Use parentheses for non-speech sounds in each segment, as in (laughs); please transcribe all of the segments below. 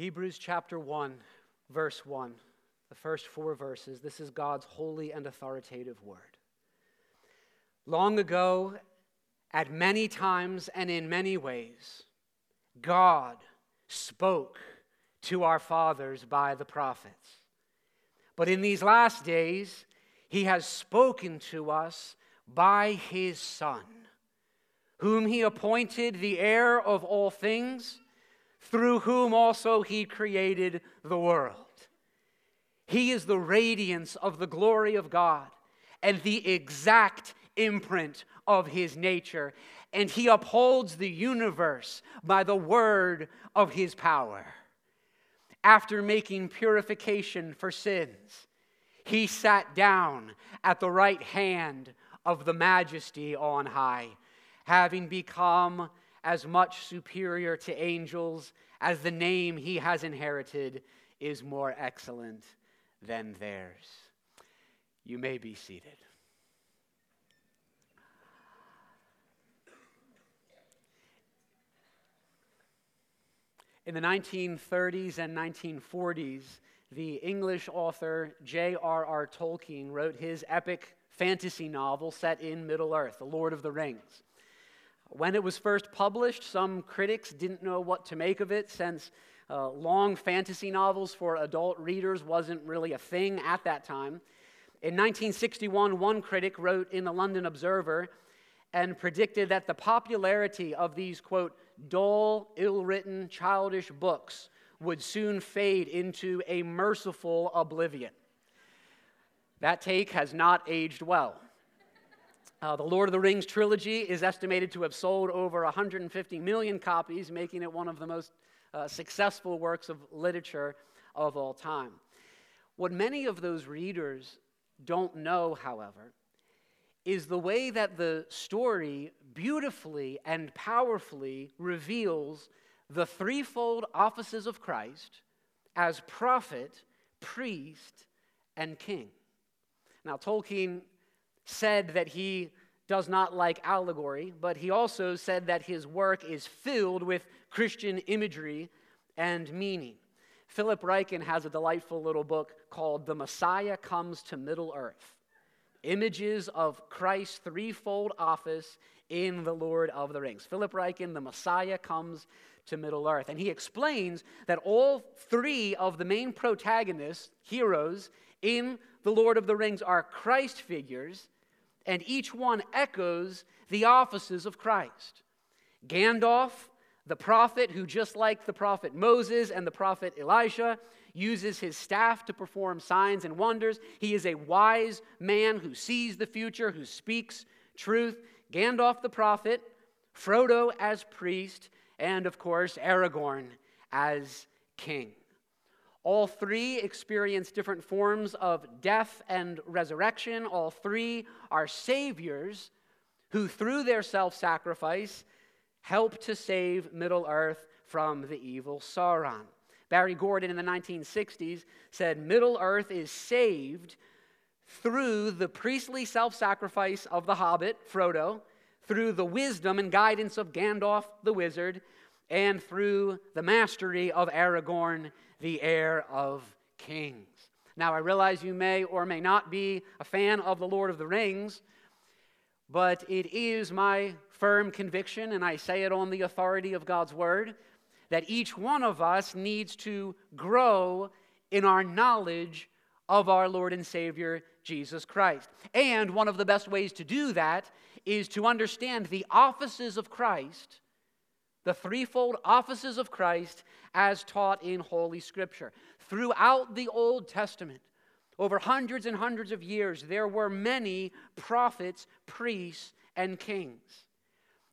Hebrews chapter 1, verse 1, the first four verses. This is God's holy and authoritative word. Long ago, at many times and in many ways, God spoke to our fathers by the prophets. But in these last days, he has spoken to us by his Son, whom he appointed the heir of all things, through whom also he created the world. He is the radiance of the glory of God and the exact imprint of his nature, and he upholds the universe by the word of his power. After making purification for sins, he sat down at the right hand of the majesty on high, having become as much superior to angels as the name he has inherited is more excellent than theirs. You may be seated. In the 1930s and 1940s, the English author J.R.R. Tolkien wrote his epic fantasy novel set in Middle Earth, The Lord of the Rings. When it was first published, some critics didn't know what to make of it since uh, long fantasy novels for adult readers wasn't really a thing at that time. In 1961, one critic wrote in the London Observer and predicted that the popularity of these, quote, dull, ill written, childish books would soon fade into a merciful oblivion. That take has not aged well. Uh, the Lord of the Rings trilogy is estimated to have sold over 150 million copies, making it one of the most uh, successful works of literature of all time. What many of those readers don't know, however, is the way that the story beautifully and powerfully reveals the threefold offices of Christ as prophet, priest, and king. Now, Tolkien said that he does not like allegory, but he also said that his work is filled with Christian imagery and meaning. Philip Ryken has a delightful little book called The Messiah Comes to Middle Earth Images of Christ's threefold office in The Lord of the Rings. Philip Ryken, The Messiah Comes to Middle Earth. And he explains that all three of the main protagonists, heroes in The Lord of the Rings, are Christ figures, and each one echoes the offices of Christ. Gandalf, the prophet who, just like the prophet Moses and the prophet Elisha, uses his staff to perform signs and wonders. He is a wise man who sees the future, who speaks truth. Gandalf the prophet, Frodo as priest, and of course, Aragorn as king. All three experience different forms of death and resurrection. All three are saviors who, through their self sacrifice, help to save Middle Earth from the evil Sauron. Barry Gordon in the 1960s said Middle Earth is saved through the priestly self sacrifice of the hobbit, Frodo, through the wisdom and guidance of Gandalf the wizard, and through the mastery of Aragorn, the heir of kings. Now, I realize you may or may not be a fan of The Lord of the Rings, but it is my firm conviction, and I say it on the authority of God's word, that each one of us needs to grow in our knowledge of our Lord and Savior, Jesus Christ. And one of the best ways to do that is to understand the offices of Christ, the threefold offices of Christ as taught in Holy Scripture. Throughout the Old Testament, over hundreds and hundreds of years, there were many prophets, priests, and kings.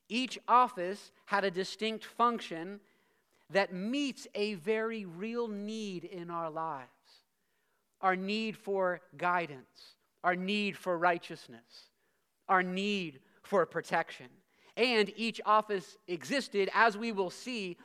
Each office had a distinct function that meets a very real need in our lives our need for guidance, our need for righteousness, our need for protection. And each office existed, as we will see,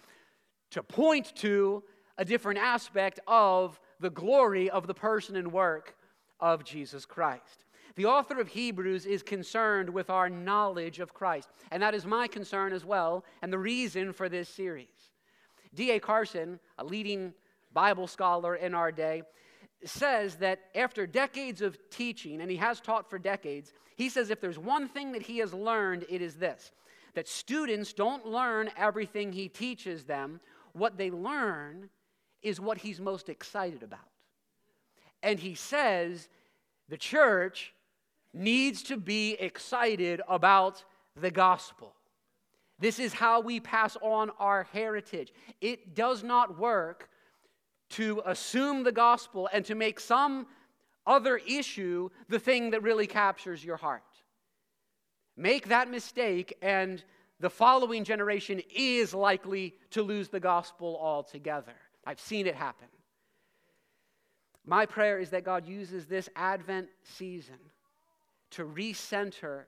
to point to a different aspect of the glory of the person and work of Jesus Christ. The author of Hebrews is concerned with our knowledge of Christ, and that is my concern as well, and the reason for this series. D.A. Carson, a leading Bible scholar in our day, says that after decades of teaching, and he has taught for decades, he says if there's one thing that he has learned, it is this that students don't learn everything he teaches them. What they learn is what he's most excited about. And he says the church needs to be excited about the gospel. This is how we pass on our heritage. It does not work to assume the gospel and to make some other issue the thing that really captures your heart. Make that mistake, and the following generation is likely to lose the gospel altogether. I've seen it happen. My prayer is that God uses this Advent season to recenter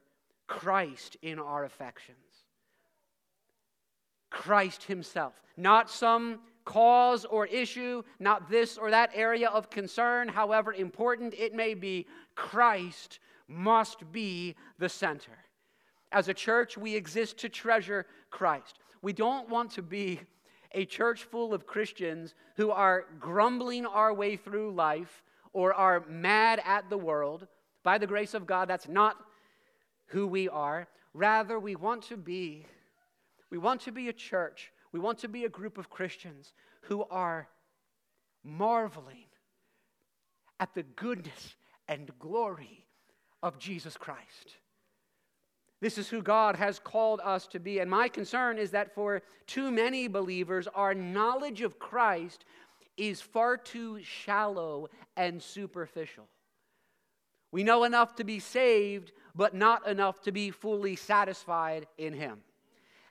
Christ in our affections. Christ Himself, not some cause or issue, not this or that area of concern, however important it may be, Christ must be the center. As a church, we exist to treasure Christ. We don't want to be a church full of Christians who are grumbling our way through life or are mad at the world. By the grace of God, that's not who we are. Rather, we want to be we want to be a church we want to be a group of Christians who are marveling at the goodness and glory of Jesus Christ. This is who God has called us to be. And my concern is that for too many believers, our knowledge of Christ is far too shallow and superficial. We know enough to be saved, but not enough to be fully satisfied in Him.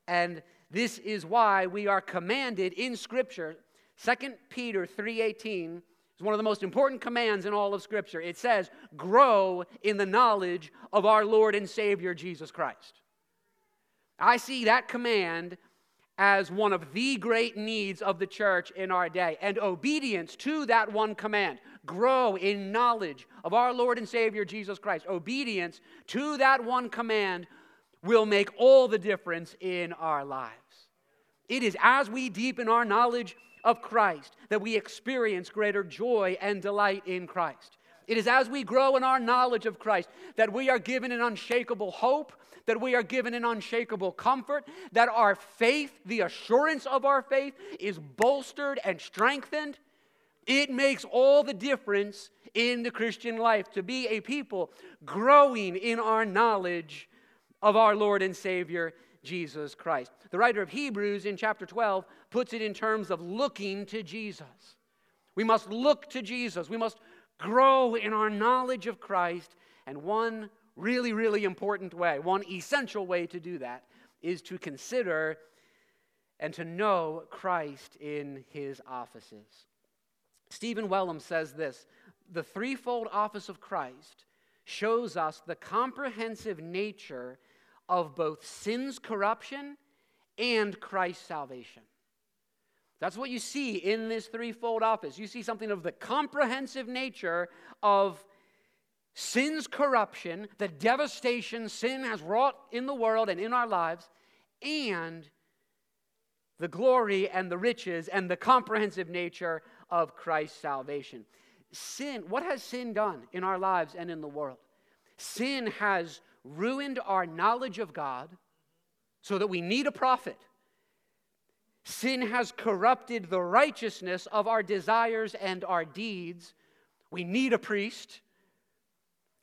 And this is why we are commanded in Scripture. 2 Peter 3:18 is one of the most important commands in all of Scripture. It says, "Grow in the knowledge of our Lord and Savior Jesus Christ." I see that command as one of the great needs of the church in our day. And obedience to that one command, grow in knowledge of our Lord and Savior Jesus Christ. Obedience to that one command will make all the difference in our lives. It is as we deepen our knowledge of Christ that we experience greater joy and delight in Christ. It is as we grow in our knowledge of Christ that we are given an unshakable hope, that we are given an unshakable comfort, that our faith, the assurance of our faith, is bolstered and strengthened. It makes all the difference in the Christian life to be a people growing in our knowledge of our Lord and Savior Jesus Christ. The writer of Hebrews in chapter 12 puts it in terms of looking to Jesus. We must look to Jesus. We must grow in our knowledge of Christ. And one really, really important way, one essential way to do that, is to consider and to know Christ in his offices. Stephen Wellum says this The threefold office of Christ shows us the comprehensive nature of both sin's corruption and Christ's salvation. That's what you see in this threefold office. You see something of the comprehensive nature of sin's corruption, the devastation sin has wrought in the world and in our lives, and the glory and the riches and the comprehensive nature of Christ's salvation. Sin, what has sin done in our lives and in the world? Sin has ruined our knowledge of God so that we need a prophet. Sin has corrupted the righteousness of our desires and our deeds. We need a priest.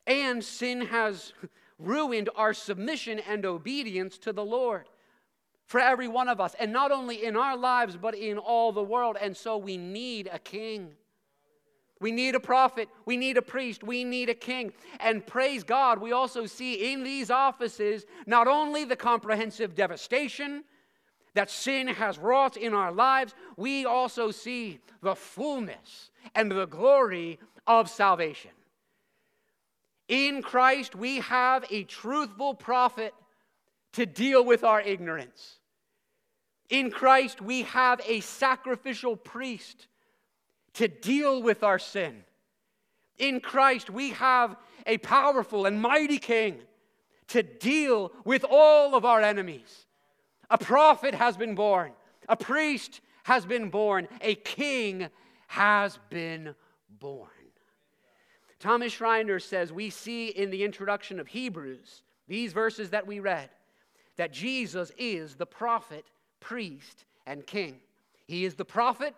And sin has ruined our submission and obedience to the Lord for every one of us, and not only in our lives, but in all the world. And so we need a king. We need a prophet. We need a priest. We need a king. And praise God, we also see in these offices not only the comprehensive devastation that sin has wrought in our lives, we also see the fullness and the glory of salvation. In Christ, we have a truthful prophet to deal with our ignorance. In Christ, we have a sacrificial priest to deal with our sin. In Christ, we have a powerful and mighty King to deal with all of our enemies. A prophet has been born, a priest has been born, a king has been born. Thomas Schreiner says we see in the introduction of Hebrews, these verses that we read, that Jesus is the prophet, priest, and king. He is the prophet,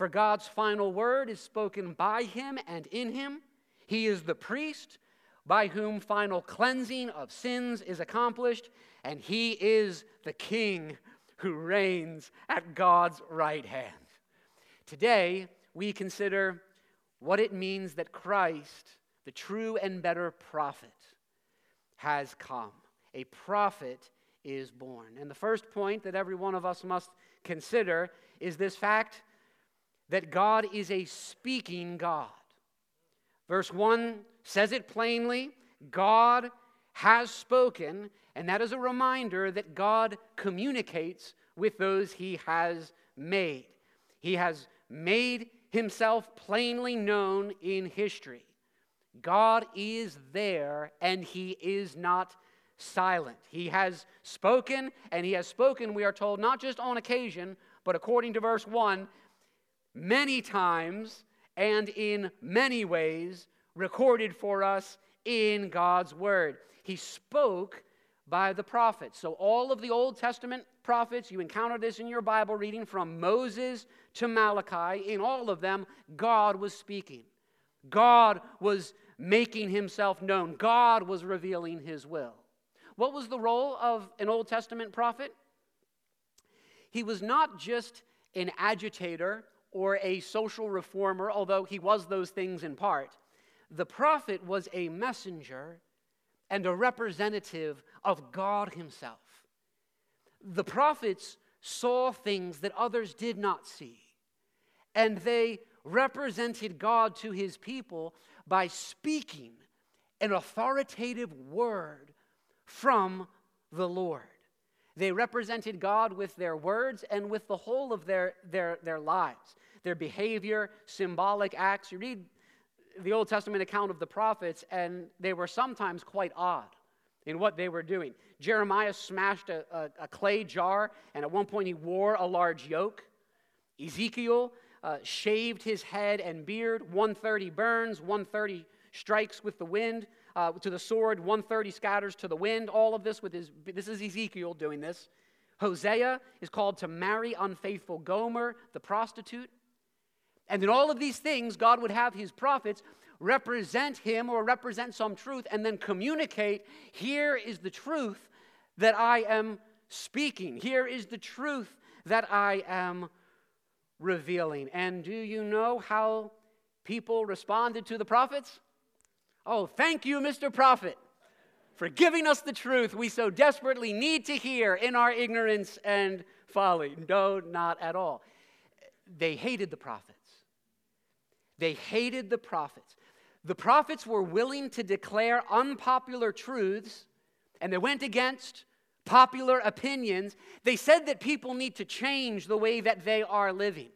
for God's final word is spoken by him and in him. He is the priest, by whom final cleansing of sins is accomplished, and he is the king who reigns at God's right hand. Today, we consider what it means that Christ, the true and better prophet, has come. A prophet is born. And the first point that every one of us must consider is this fact that God is a speaking God. Verse 1 says it plainly God has spoken, and that is a reminder that God communicates with those he has made. He has made himself plainly known in history. God is there and he is not silent. He has spoken, and he has spoken, we are told, not just on occasion, but according to verse 1, many times and in many ways recorded for us in God's word. He spoke by the prophets. So, all of the Old Testament prophets, you encounter this in your Bible reading from Moses to Malachi. In all of them, God was speaking. God was making himself known. God was revealing his will. What was the role of an Old Testament prophet? He was not just an agitator or a social reformer, although he was those things in part. The prophet was a messenger and a representative of God Himself. The prophets saw things that others did not see, and they represented God to His people by speaking an authoritative word from the Lord. They represented God with their words and with the whole of their, their, their lives, their behavior, symbolic acts. You read the Old Testament account of the prophets, and they were sometimes quite odd in what they were doing. Jeremiah smashed a, a, a clay jar, and at one point he wore a large yoke. Ezekiel uh, shaved his head and beard. 130 burns, 130 strikes with the wind, uh, to the sword, 130 scatters to the wind. All of this with his, this is Ezekiel doing this. Hosea is called to marry unfaithful Gomer, the prostitute. And in all of these things, God would have his prophets represent him or represent some truth and then communicate here is the truth that I am speaking. Here is the truth that I am revealing. And do you know how people responded to the prophets? Oh, thank you, Mr. Prophet, for giving us the truth we so desperately need to hear in our ignorance and folly. No, not at all. They hated the prophets. They hated the prophets. The prophets were willing to declare unpopular truths, and they went against popular opinions. They said that people need to change the way that they are living.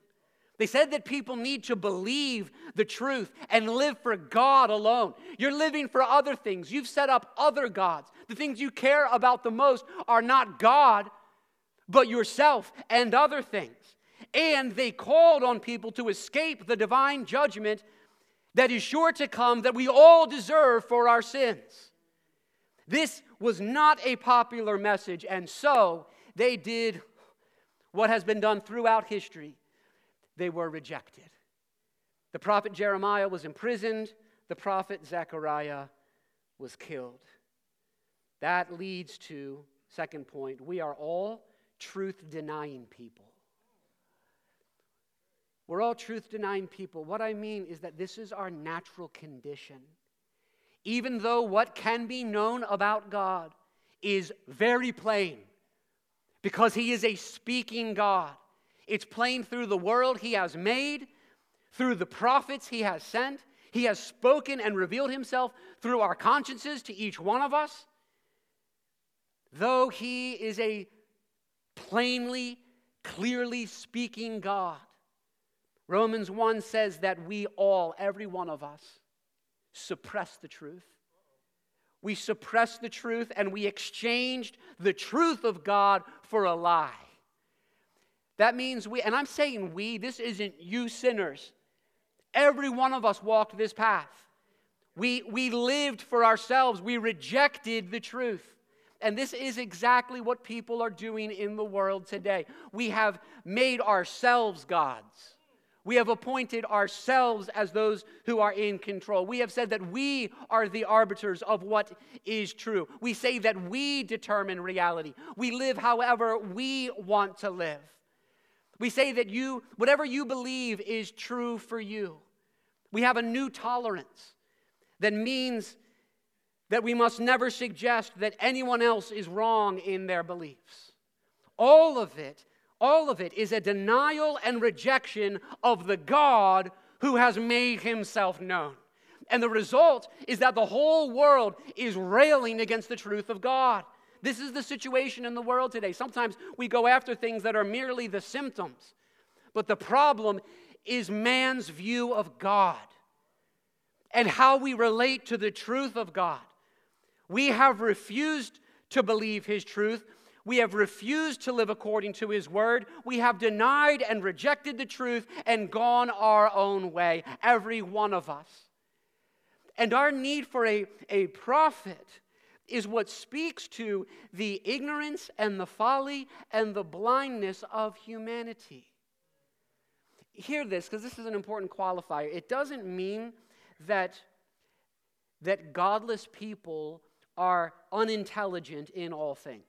They said that people need to believe the truth and live for God alone. You're living for other things. You've set up other gods. The things you care about the most are not God, but yourself and other things and they called on people to escape the divine judgment that is sure to come that we all deserve for our sins. This was not a popular message, and so they did what has been done throughout history. They were rejected. The prophet Jeremiah was imprisoned, the prophet Zechariah was killed. That leads to, second point, we are all truth denying people. We're all truth denying people. What I mean is that this is our natural condition. Even though what can be known about God is very plain, because He is a speaking God. It's plain through the world He has made, through the prophets He has sent. He has spoken and revealed Himself through our consciences to each one of us. Though He is a plainly, clearly speaking God, Romans 1 says that we all, every one of us, suppress the truth. We suppress the truth and we exchanged the truth of God for a lie. That means we, and I'm saying we, this isn't you sinners. Every one of us walked this path. We, we lived for ourselves, we rejected the truth. And this is exactly what people are doing in the world today. We have made ourselves gods. We have appointed ourselves as those who are in control. We have said that we are the arbiters of what is true. We say that we determine reality. We live however we want to live. We say that you, whatever you believe is true for you. We have a new tolerance that means that we must never suggest that anyone else is wrong in their beliefs. All of it, all of it is a denial and rejection of the God who has made himself known. And the result is that the whole world is railing against the truth of God. This is the situation in the world today. Sometimes we go after things that are merely the symptoms, but the problem is man's view of God and how we relate to the truth of God. We have refused to believe His truth. We have refused to live according to His word. We have denied and rejected the truth and gone our own way, every one of us. And our need for a, a prophet is what speaks to the ignorance and the folly and the blindness of humanity. Hear this, because this is an important qualifier. It doesn't mean that, that godless people are unintelligent in all things.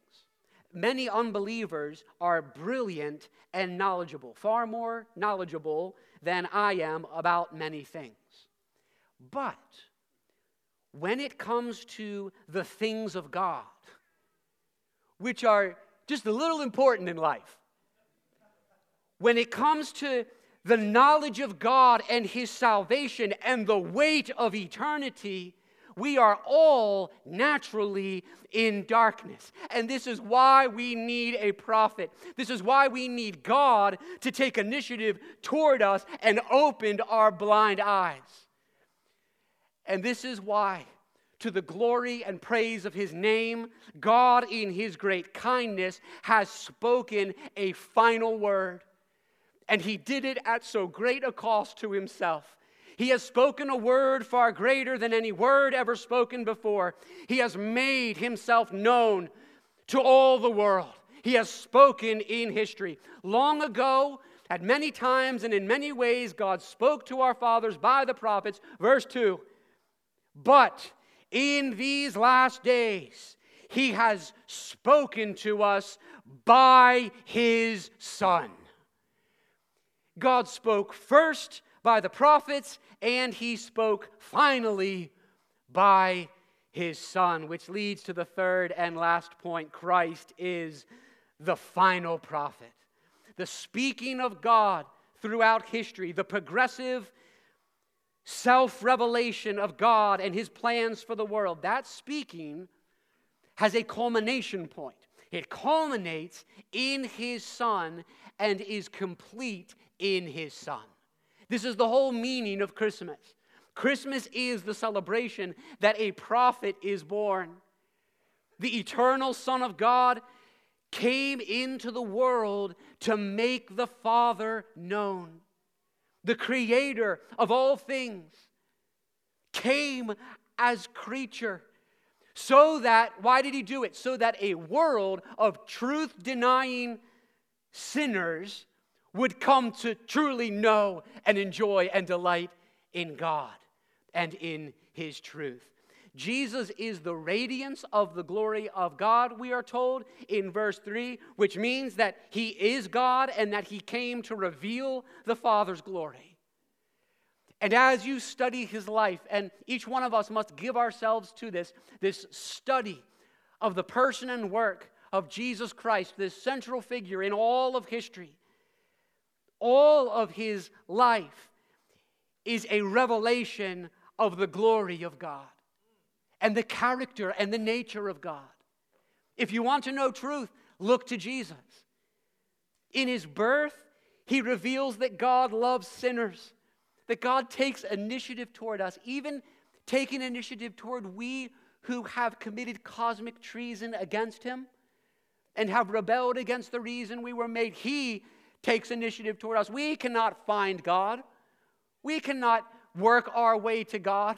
Many unbelievers are brilliant and knowledgeable, far more knowledgeable than I am about many things. But when it comes to the things of God, which are just a little important in life, when it comes to the knowledge of God and His salvation and the weight of eternity, we are all naturally in darkness. And this is why we need a prophet. This is why we need God to take initiative toward us and open our blind eyes. And this is why, to the glory and praise of his name, God, in his great kindness, has spoken a final word. And he did it at so great a cost to himself. He has spoken a word far greater than any word ever spoken before. He has made himself known to all the world. He has spoken in history. Long ago, at many times and in many ways, God spoke to our fathers by the prophets. Verse 2 but in these last days, he has spoken to us by his Son. God spoke first by the prophets, and he spoke finally by his Son, which leads to the third and last point Christ is the final prophet. The speaking of God throughout history, the progressive self revelation of God and his plans for the world, that speaking has a culmination point. It culminates in his Son and is complete in his Son. This is the whole meaning of Christmas. Christmas is the celebration that a prophet is born. The eternal Son of God came into the world to make the Father known the creator of all things, came as creature. So that, why did he do it? So that a world of truth denying sinners would come to truly know and enjoy and delight in God and in his truth. Jesus is the radiance of the glory of God, we are told in verse 3, which means that he is God and that he came to reveal the Father's glory. And as you study his life, and each one of us must give ourselves to this, this study of the person and work of Jesus Christ, this central figure in all of history, all of his life is a revelation of the glory of God and the character and the nature of God. If you want to know truth, look to Jesus. In his birth, he reveals that God loves sinners, that God takes initiative toward us, even taking initiative toward we who have committed cosmic treason against him and have rebelled against the reason we were made. He takes initiative toward us. We cannot find God, we cannot work our way to God.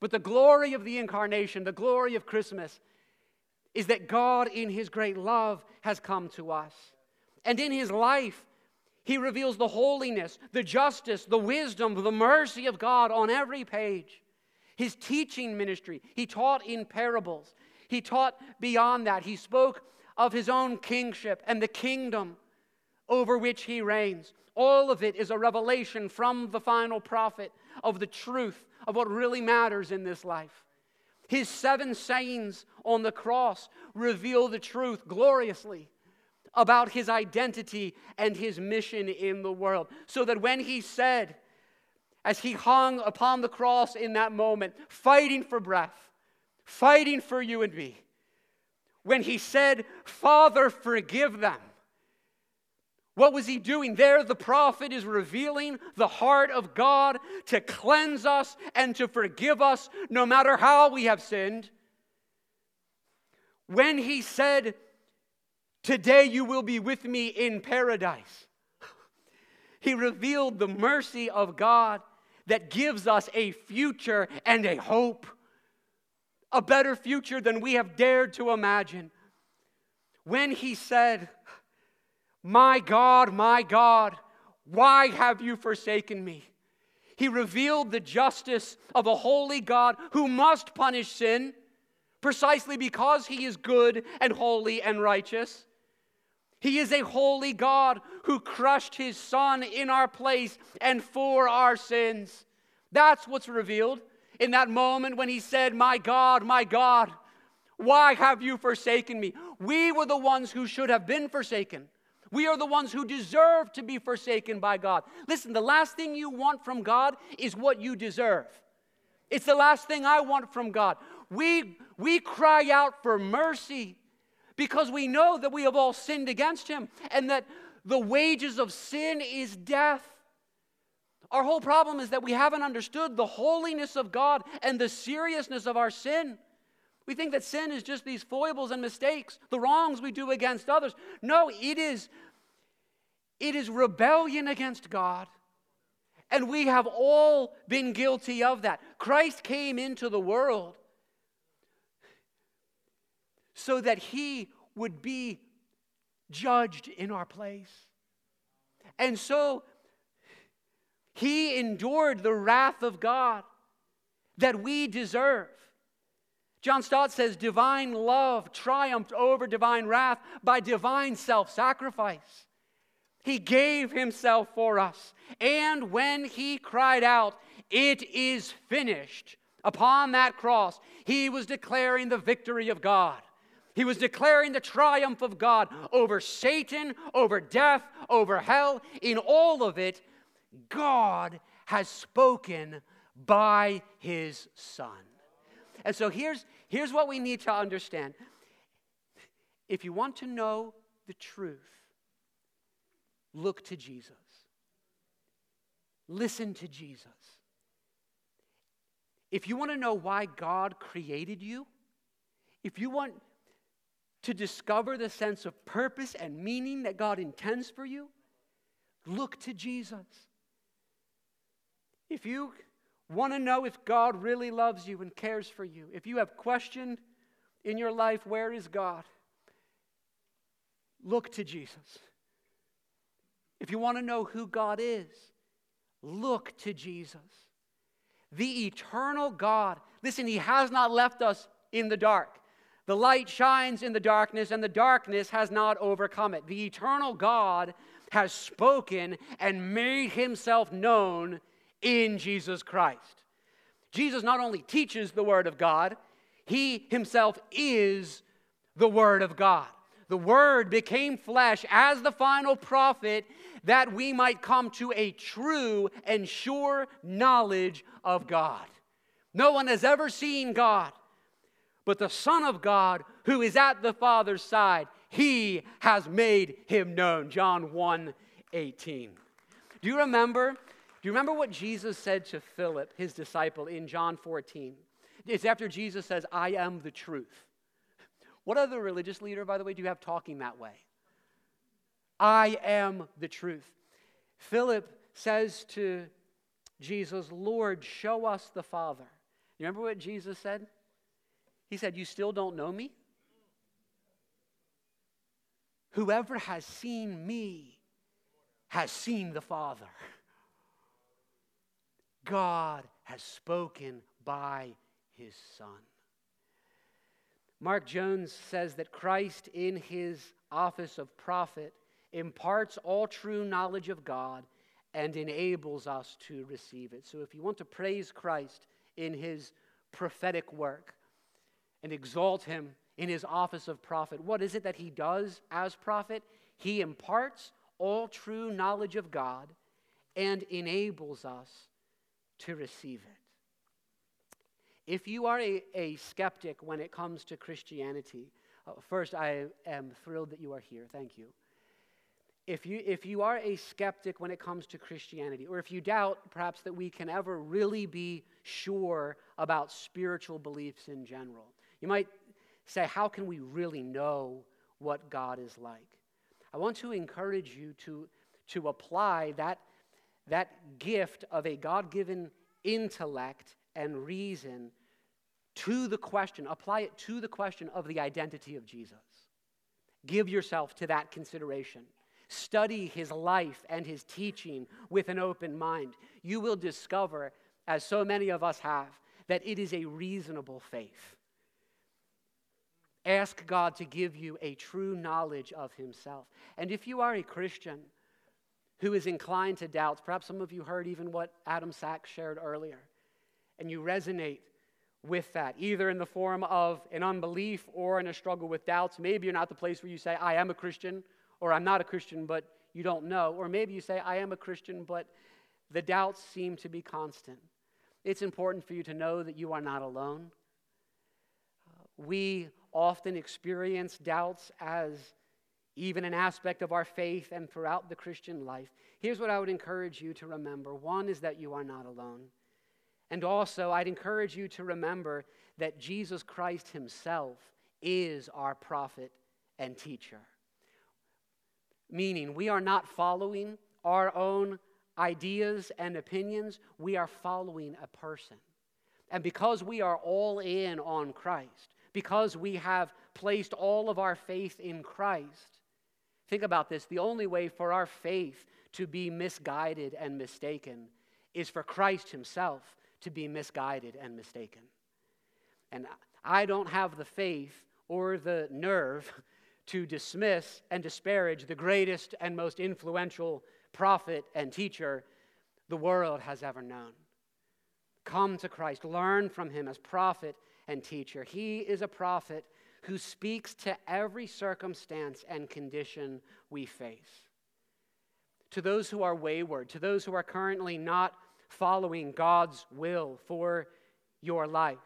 But the glory of the incarnation, the glory of Christmas, is that God, in His great love, has come to us. And in His life, He reveals the holiness, the justice, the wisdom, the mercy of God on every page. His teaching ministry, He taught in parables. He taught beyond that. He spoke of His own kingship and the kingdom over which He reigns. All of it is a revelation from the final prophet of the truth of what really matters in this life. His seven sayings on the cross reveal the truth gloriously about his identity and his mission in the world. So that when he said, as he hung upon the cross in that moment, fighting for breath, fighting for you and me, when he said, Father, forgive them, what was he doing? There, the prophet is revealing the heart of God to cleanse us and to forgive us no matter how we have sinned. When he said, Today you will be with me in paradise, he revealed the mercy of God that gives us a future and a hope, a better future than we have dared to imagine. When he said, my God, my God, why have you forsaken me? He revealed the justice of a holy God who must punish sin precisely because he is good and holy and righteous. He is a holy God who crushed his son in our place and for our sins. That's what's revealed in that moment when he said, My God, my God, why have you forsaken me? We were the ones who should have been forsaken. We are the ones who deserve to be forsaken by God. Listen, the last thing you want from God is what you deserve. It's the last thing I want from God. We, we cry out for mercy because we know that we have all sinned against Him and that the wages of sin is death. Our whole problem is that we haven't understood the holiness of God and the seriousness of our sin. We think that sin is just these foibles and mistakes, the wrongs we do against others. No, it is it is rebellion against God. And we have all been guilty of that. Christ came into the world so that he would be judged in our place. And so he endured the wrath of God that we deserve. John Stott says divine love triumphed over divine wrath by divine self sacrifice. He gave himself for us. And when he cried out, It is finished, upon that cross, he was declaring the victory of God. He was declaring the triumph of God over Satan, over death, over hell. In all of it, God has spoken by his Son. And so here's, here's what we need to understand. If you want to know the truth, look to Jesus. Listen to Jesus. If you want to know why God created you, if you want to discover the sense of purpose and meaning that God intends for you, look to Jesus. If you want to know if God really loves you and cares for you, if you have questioned in your life, where is God? Look to Jesus. If you want to know who God is, look to Jesus. The eternal God. Listen, He has not left us in the dark. The light shines in the darkness, and the darkness has not overcome it. The eternal God has spoken and made Himself known in Jesus Christ. Jesus not only teaches the Word of God, He Himself is the Word of God. The Word became flesh as the final prophet that we might come to a true and sure knowledge of God. No one has ever seen God, but the Son of God who is at the Father's side, He has made Him known. John 1 18. Do you remember do you remember what Jesus said to Philip, his disciple, in John 14? It's after Jesus says, I am the truth. What other religious leader, by the way, do you have talking that way? I am the truth. Philip says to Jesus, Lord, show us the Father. You remember what Jesus said? He said, You still don't know me? Whoever has seen me has seen the Father. God has spoken by his Son. Mark Jones says that Christ, in his office of prophet, imparts all true knowledge of God and enables us to receive it. So, if you want to praise Christ in his prophetic work and exalt him in his office of prophet, what is it that he does as prophet? He imparts all true knowledge of God and enables us to receive it. If you are a, a skeptic when it comes to Christianity, uh, first, I am thrilled that you are here. Thank you. If you, if you are a skeptic when it comes to Christianity, or if you doubt perhaps that we can ever really be sure about spiritual beliefs in general, you might say, How can we really know what God is like? I want to encourage you to, to apply that, that gift of a God given intellect and reason to the question, apply it to the question of the identity of Jesus. Give yourself to that consideration. Study his life and his teaching with an open mind. You will discover, as so many of us have, that it is a reasonable faith. Ask God to give you a true knowledge of himself. And if you are a Christian who is inclined to doubts, perhaps some of you heard even what Adam Sachs shared earlier, and you resonate with that, either in the form of an unbelief or in a struggle with doubts. Maybe you're not the place where you say, I am a Christian, or I'm not a Christian, but you don't know. Or maybe you say, I am a Christian, but the doubts seem to be constant. It's important for you to know that you are not alone. Uh, we often experience doubts as even an aspect of our faith and throughout the Christian life. Here's what I would encourage you to remember one is that you are not alone. And also, I'd encourage you to remember that Jesus Christ Himself is our prophet and teacher. Meaning, we are not following our own ideas and opinions, we are following a person. And because we are all in on Christ, because we have placed all of our faith in Christ, think about this the only way for our faith to be misguided and mistaken is for Christ Himself to be misguided and mistaken. And I don't have the faith or the nerve (laughs) to dismiss and disparage the greatest and most influential prophet and teacher the world has ever known. Come to Christ, learn from him as prophet and teacher. He is a prophet who speaks to every circumstance and condition we face. To those who are wayward, to those who are currently not following God's will for your life,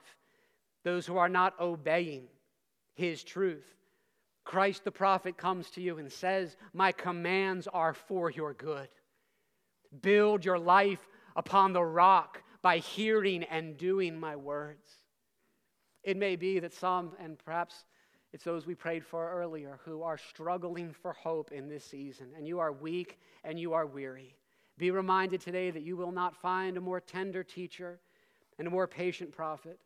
those who are not obeying His truth. Christ the prophet comes to you and says, My commands are for your good. Build your life upon the rock by hearing and doing my words. It may be that some, and perhaps it's those we prayed for earlier, who are struggling for hope in this season, and you are weak and you are weary. Be reminded today that you will not find a more tender teacher and a more patient prophet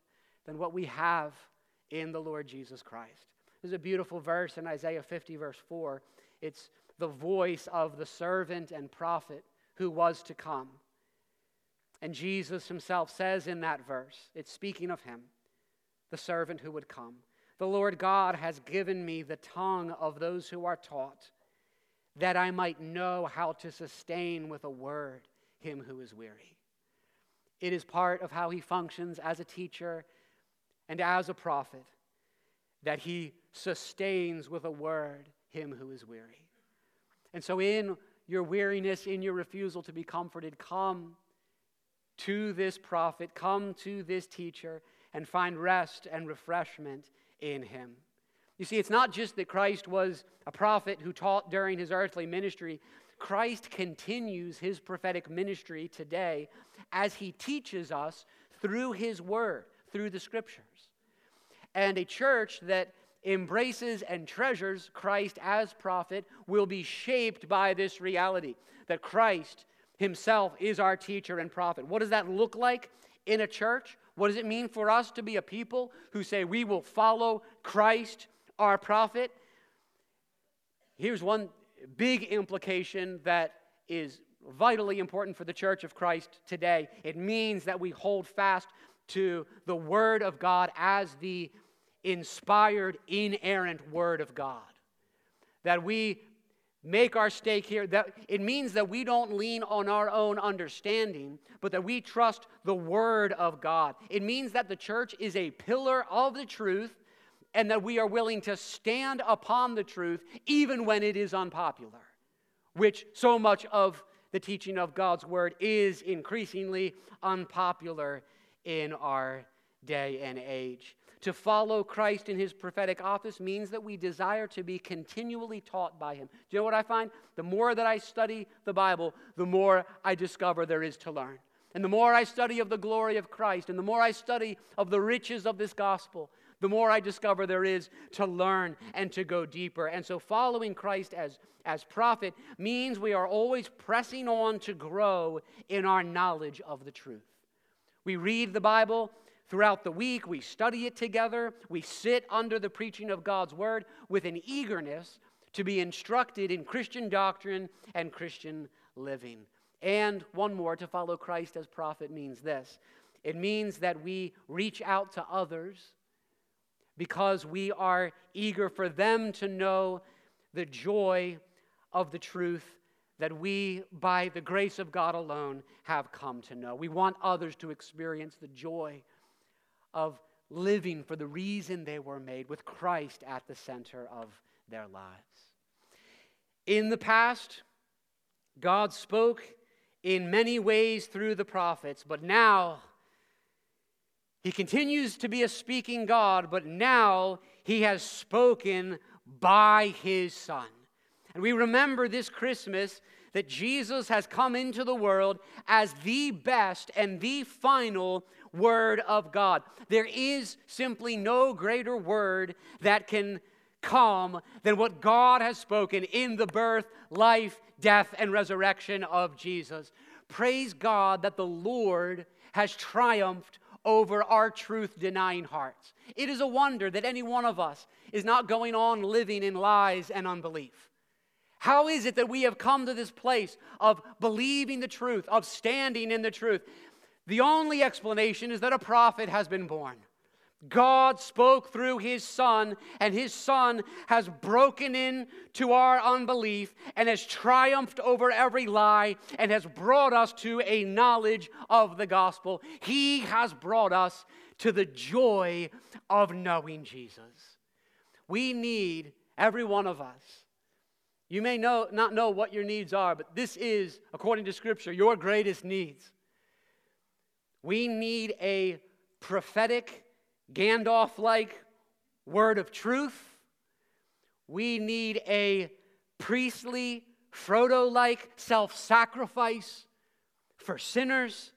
than what we have in the Lord Jesus Christ. There's a beautiful verse in Isaiah 50, verse 4. It's the voice of the servant and prophet who was to come. And Jesus himself says in that verse, it's speaking of him, the servant who would come. The Lord God has given me the tongue of those who are taught that I might know how to sustain with a word him who is weary. It is part of how he functions as a teacher and as a prophet that he sustains with a word him who is weary. And so, in your weariness, in your refusal to be comforted, come to this prophet, come to this teacher, and find rest and refreshment in him. You see, it's not just that Christ was a prophet who taught during his earthly ministry. Christ continues his prophetic ministry today as he teaches us through his word, through the scriptures. And a church that embraces and treasures Christ as prophet will be shaped by this reality that Christ himself is our teacher and prophet. What does that look like in a church? What does it mean for us to be a people who say we will follow Christ, our prophet? Here's one big implication that is vitally important for the church of Christ today. It means that we hold fast to the Word of God as the inspired, inerrant Word of God. That we make our stake here that it means that we don't lean on our own understanding but that we trust the word of god. It means that the church is a pillar of the truth and that we are willing to stand upon the truth even when it is unpopular which so much of the teaching of god's word is increasingly unpopular in our day and age to follow Christ in his prophetic office means that we desire to be continually taught by him. Do you know what I find? The more that I study the Bible, the more I discover there is to learn. And the more I study of the glory of Christ, and the more I study of the riches of this gospel, the more I discover there is to learn and to go deeper. And so, following Christ as, as prophet means we are always pressing on to grow in our knowledge of the truth. We read the Bible Throughout the week, we study it together. We sit under the preaching of God's word with an eagerness to be instructed in Christian doctrine and Christian living. And one more to follow Christ as prophet means this it means that we reach out to others because we are eager for them to know the joy of the truth that we, by the grace of God alone, have come to know. We want others to experience the joy of living for the reason they were made, with Christ at the center of their lives. In the past, God spoke in many ways through the prophets, but now he continues to be a speaking God, but now he has spoken by his Son. And we remember this Christmas that Jesus has come into the world as the best and the final word of God. There is simply no greater word that can come than what God has spoken in the birth, life, death, and resurrection of Jesus. Praise God that the Lord has triumphed over our truth denying hearts. It is a wonder that any one of us is not going on living in lies and unbelief. How is it that we have come to this place of believing the truth, of standing in the truth? The only explanation is that a prophet has been born. God spoke through his son, and his son has broken into our unbelief and has triumphed over every lie and has brought us to a knowledge of the gospel. He has brought us to the joy of knowing Jesus. We need, every one of us, you may know, not know what your needs are, but this is, according to Scripture, your greatest needs. We need a prophetic, Gandalf like word of truth. We need a priestly, Frodo like self sacrifice for sinners.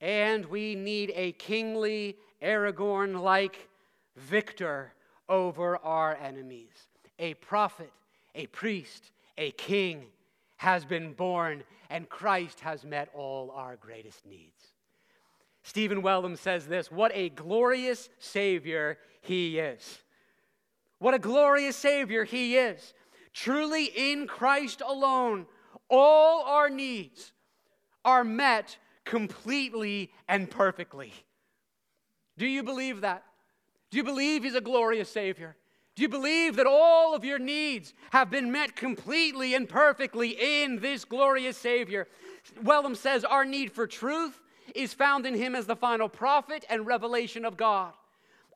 And we need a kingly, Aragorn like victor over our enemies. A prophet, a priest, a king has been born, and Christ has met all our greatest needs. Stephen Wellum says this What a glorious Savior he is! What a glorious Savior he is! Truly, in Christ alone, all our needs are met completely and perfectly. Do you believe that? Do you believe He's a glorious Savior? Do you believe that all of your needs have been met completely and perfectly in this glorious Savior? Wellum says our need for truth is found in him as the final prophet and revelation of God.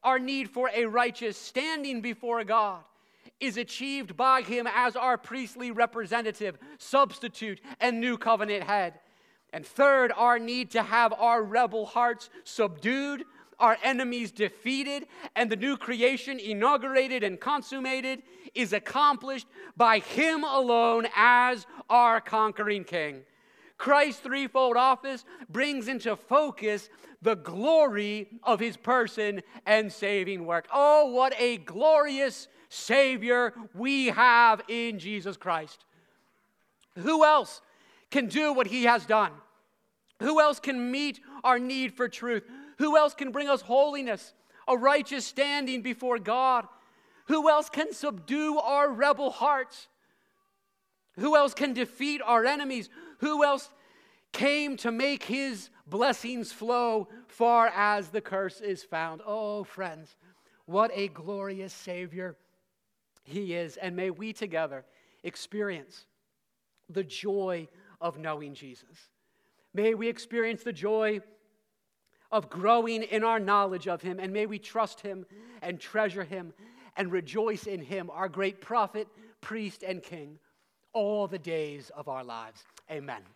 Our need for a righteous standing before God is achieved by him as our priestly representative, substitute, and new covenant head. And third, our need to have our rebel hearts subdued, our enemies defeated, and the new creation inaugurated and consummated is accomplished by him alone as our conquering king. Christ's threefold office brings into focus the glory of his person and saving work. Oh, what a glorious Savior we have in Jesus Christ. Who else can do what he has done? Who else can meet our need for truth? Who else can bring us holiness, a righteous standing before God? Who else can subdue our rebel hearts? Who else can defeat our enemies? Who else came to make his blessings flow far as the curse is found? Oh, friends, what a glorious Savior he is. And may we together experience the joy of knowing Jesus. May we experience the joy of growing in our knowledge of him, and may we trust him and treasure him and rejoice in him, our great prophet, priest, and king, all the days of our lives. Amen.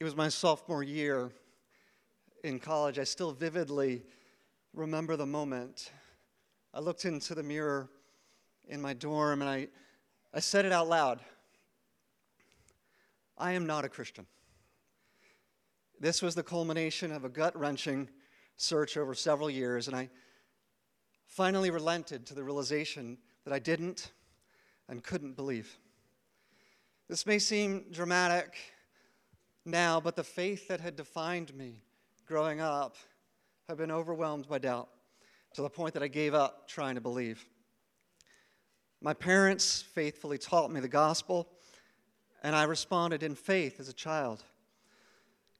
It was my sophomore year in college. I still vividly remember the moment. I looked into the mirror in my dorm and I, I said it out loud I am not a Christian. This was the culmination of a gut wrenching search over several years, and I finally relented to the realization that I didn't and couldn't believe. This may seem dramatic now, but the faith that had defined me growing up had been overwhelmed by doubt to the point that I gave up trying to believe. My parents faithfully taught me the gospel, and I responded in faith as a child.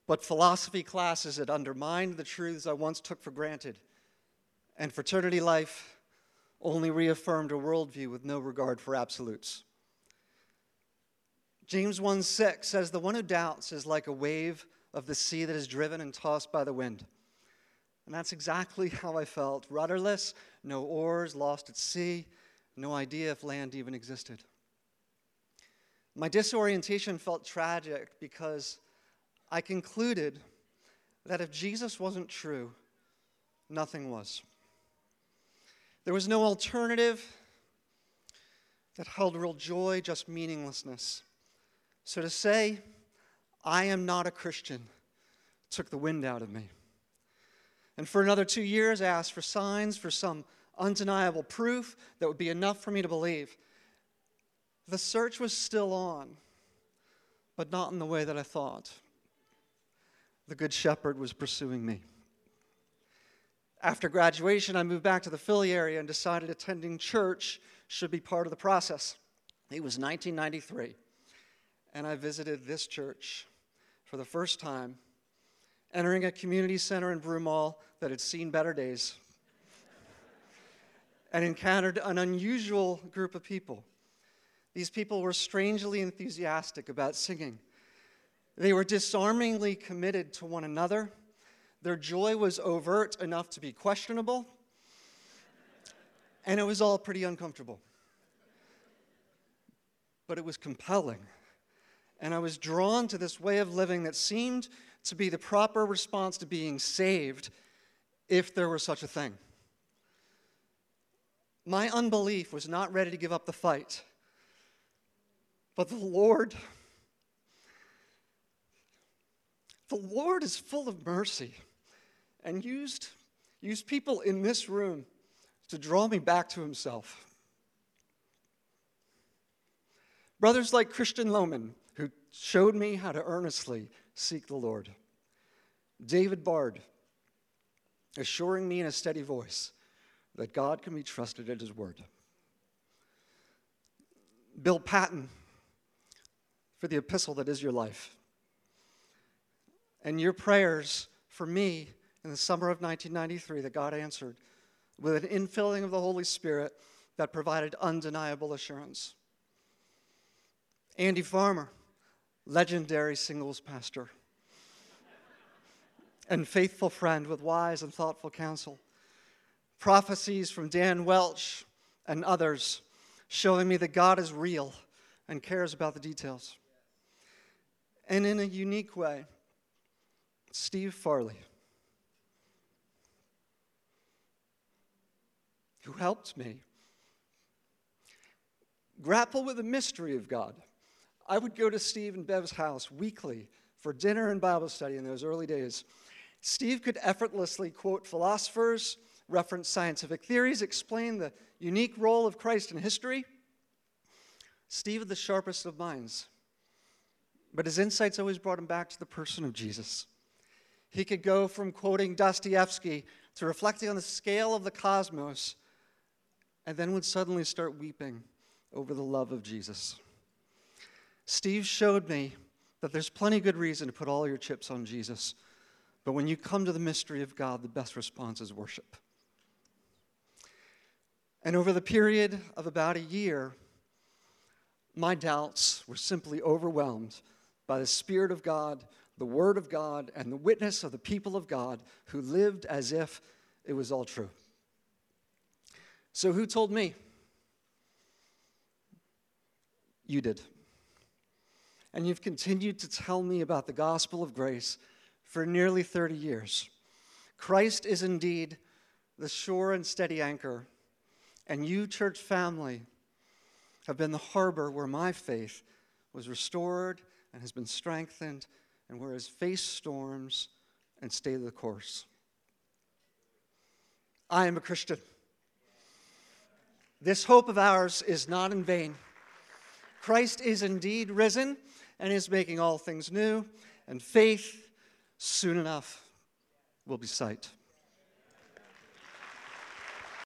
But philosophy classes had undermined the truths I once took for granted, and fraternity life only reaffirmed a worldview with no regard for absolutes. James 1 6 says, The one who doubts is like a wave of the sea that is driven and tossed by the wind. And that's exactly (laughs) how I felt rudderless, no oars, lost at sea, no idea if land even existed. My disorientation felt tragic because I concluded that if Jesus wasn't true, nothing was. There was no alternative that held real joy, just meaninglessness. So to say, I am not a Christian, took the wind out of me. And for another two years, I asked for signs, for some undeniable proof that would be enough for me to believe. The search was still on, but not in the way that I thought. The Good Shepherd was pursuing me. After graduation, I moved back to the Philly area and decided attending church should be part of the process. It was 1993, and I visited this church for the first time, entering a community center in Broomall that had seen better days, (laughs) and encountered an unusual group of people. These people were strangely enthusiastic about singing. They were disarmingly committed to one another their joy was overt enough to be questionable, and it was all pretty uncomfortable. But it was compelling. And I was drawn to this way of living that seemed to be the proper response to being saved, if there were such a thing. My unbelief was not ready to give up the fight. But the Lord, the Lord is full of mercy and used, used people in this room to draw me back to himself. Brothers like Christian Lohman, who showed me how to earnestly seek the Lord. David Bard, assuring me in a steady voice that God can be trusted at his word. Bill Patton, for the epistle that is your life. And your prayers for me in the summer of 1993 that God answered with an infilling of the Holy Spirit that provided undeniable assurance. Andy Farmer, legendary singles pastor, and faithful friend with wise and thoughtful counsel. Prophecies from Dan Welch and others showing me that God is real and cares about the details. And in a unique way, Steve Farley who helped me grapple with the mystery of God. I would go to Steve and Bev's house weekly for dinner and Bible study in those early days. Steve could effortlessly quote philosophers, reference scientific theories, explain the unique role of Christ in history. Steve the sharpest of minds, but his insights always brought him back to the person of Jesus. He could go from quoting Dostoevsky to reflecting on the scale of the cosmos and then would suddenly start weeping over the love of Jesus. Steve showed me that there's plenty good reason to put all your chips on Jesus, but when you come to the mystery of God, the best response is worship. And over the period of about a year, my doubts were simply overwhelmed by the Spirit of God, the Word of God, and the witness of the people of God who lived as if it was all true. So, who told me? You did. And you've continued to tell me about the gospel of grace for nearly 30 years. Christ is indeed the sure and steady anchor, and you, church family, have been the harbor where my faith was restored and has been strengthened, and where has faced storms and stayed the course. I am a Christian. This hope of ours is not in vain. Christ is indeed risen and is making all things new, and faith soon enough will be sight.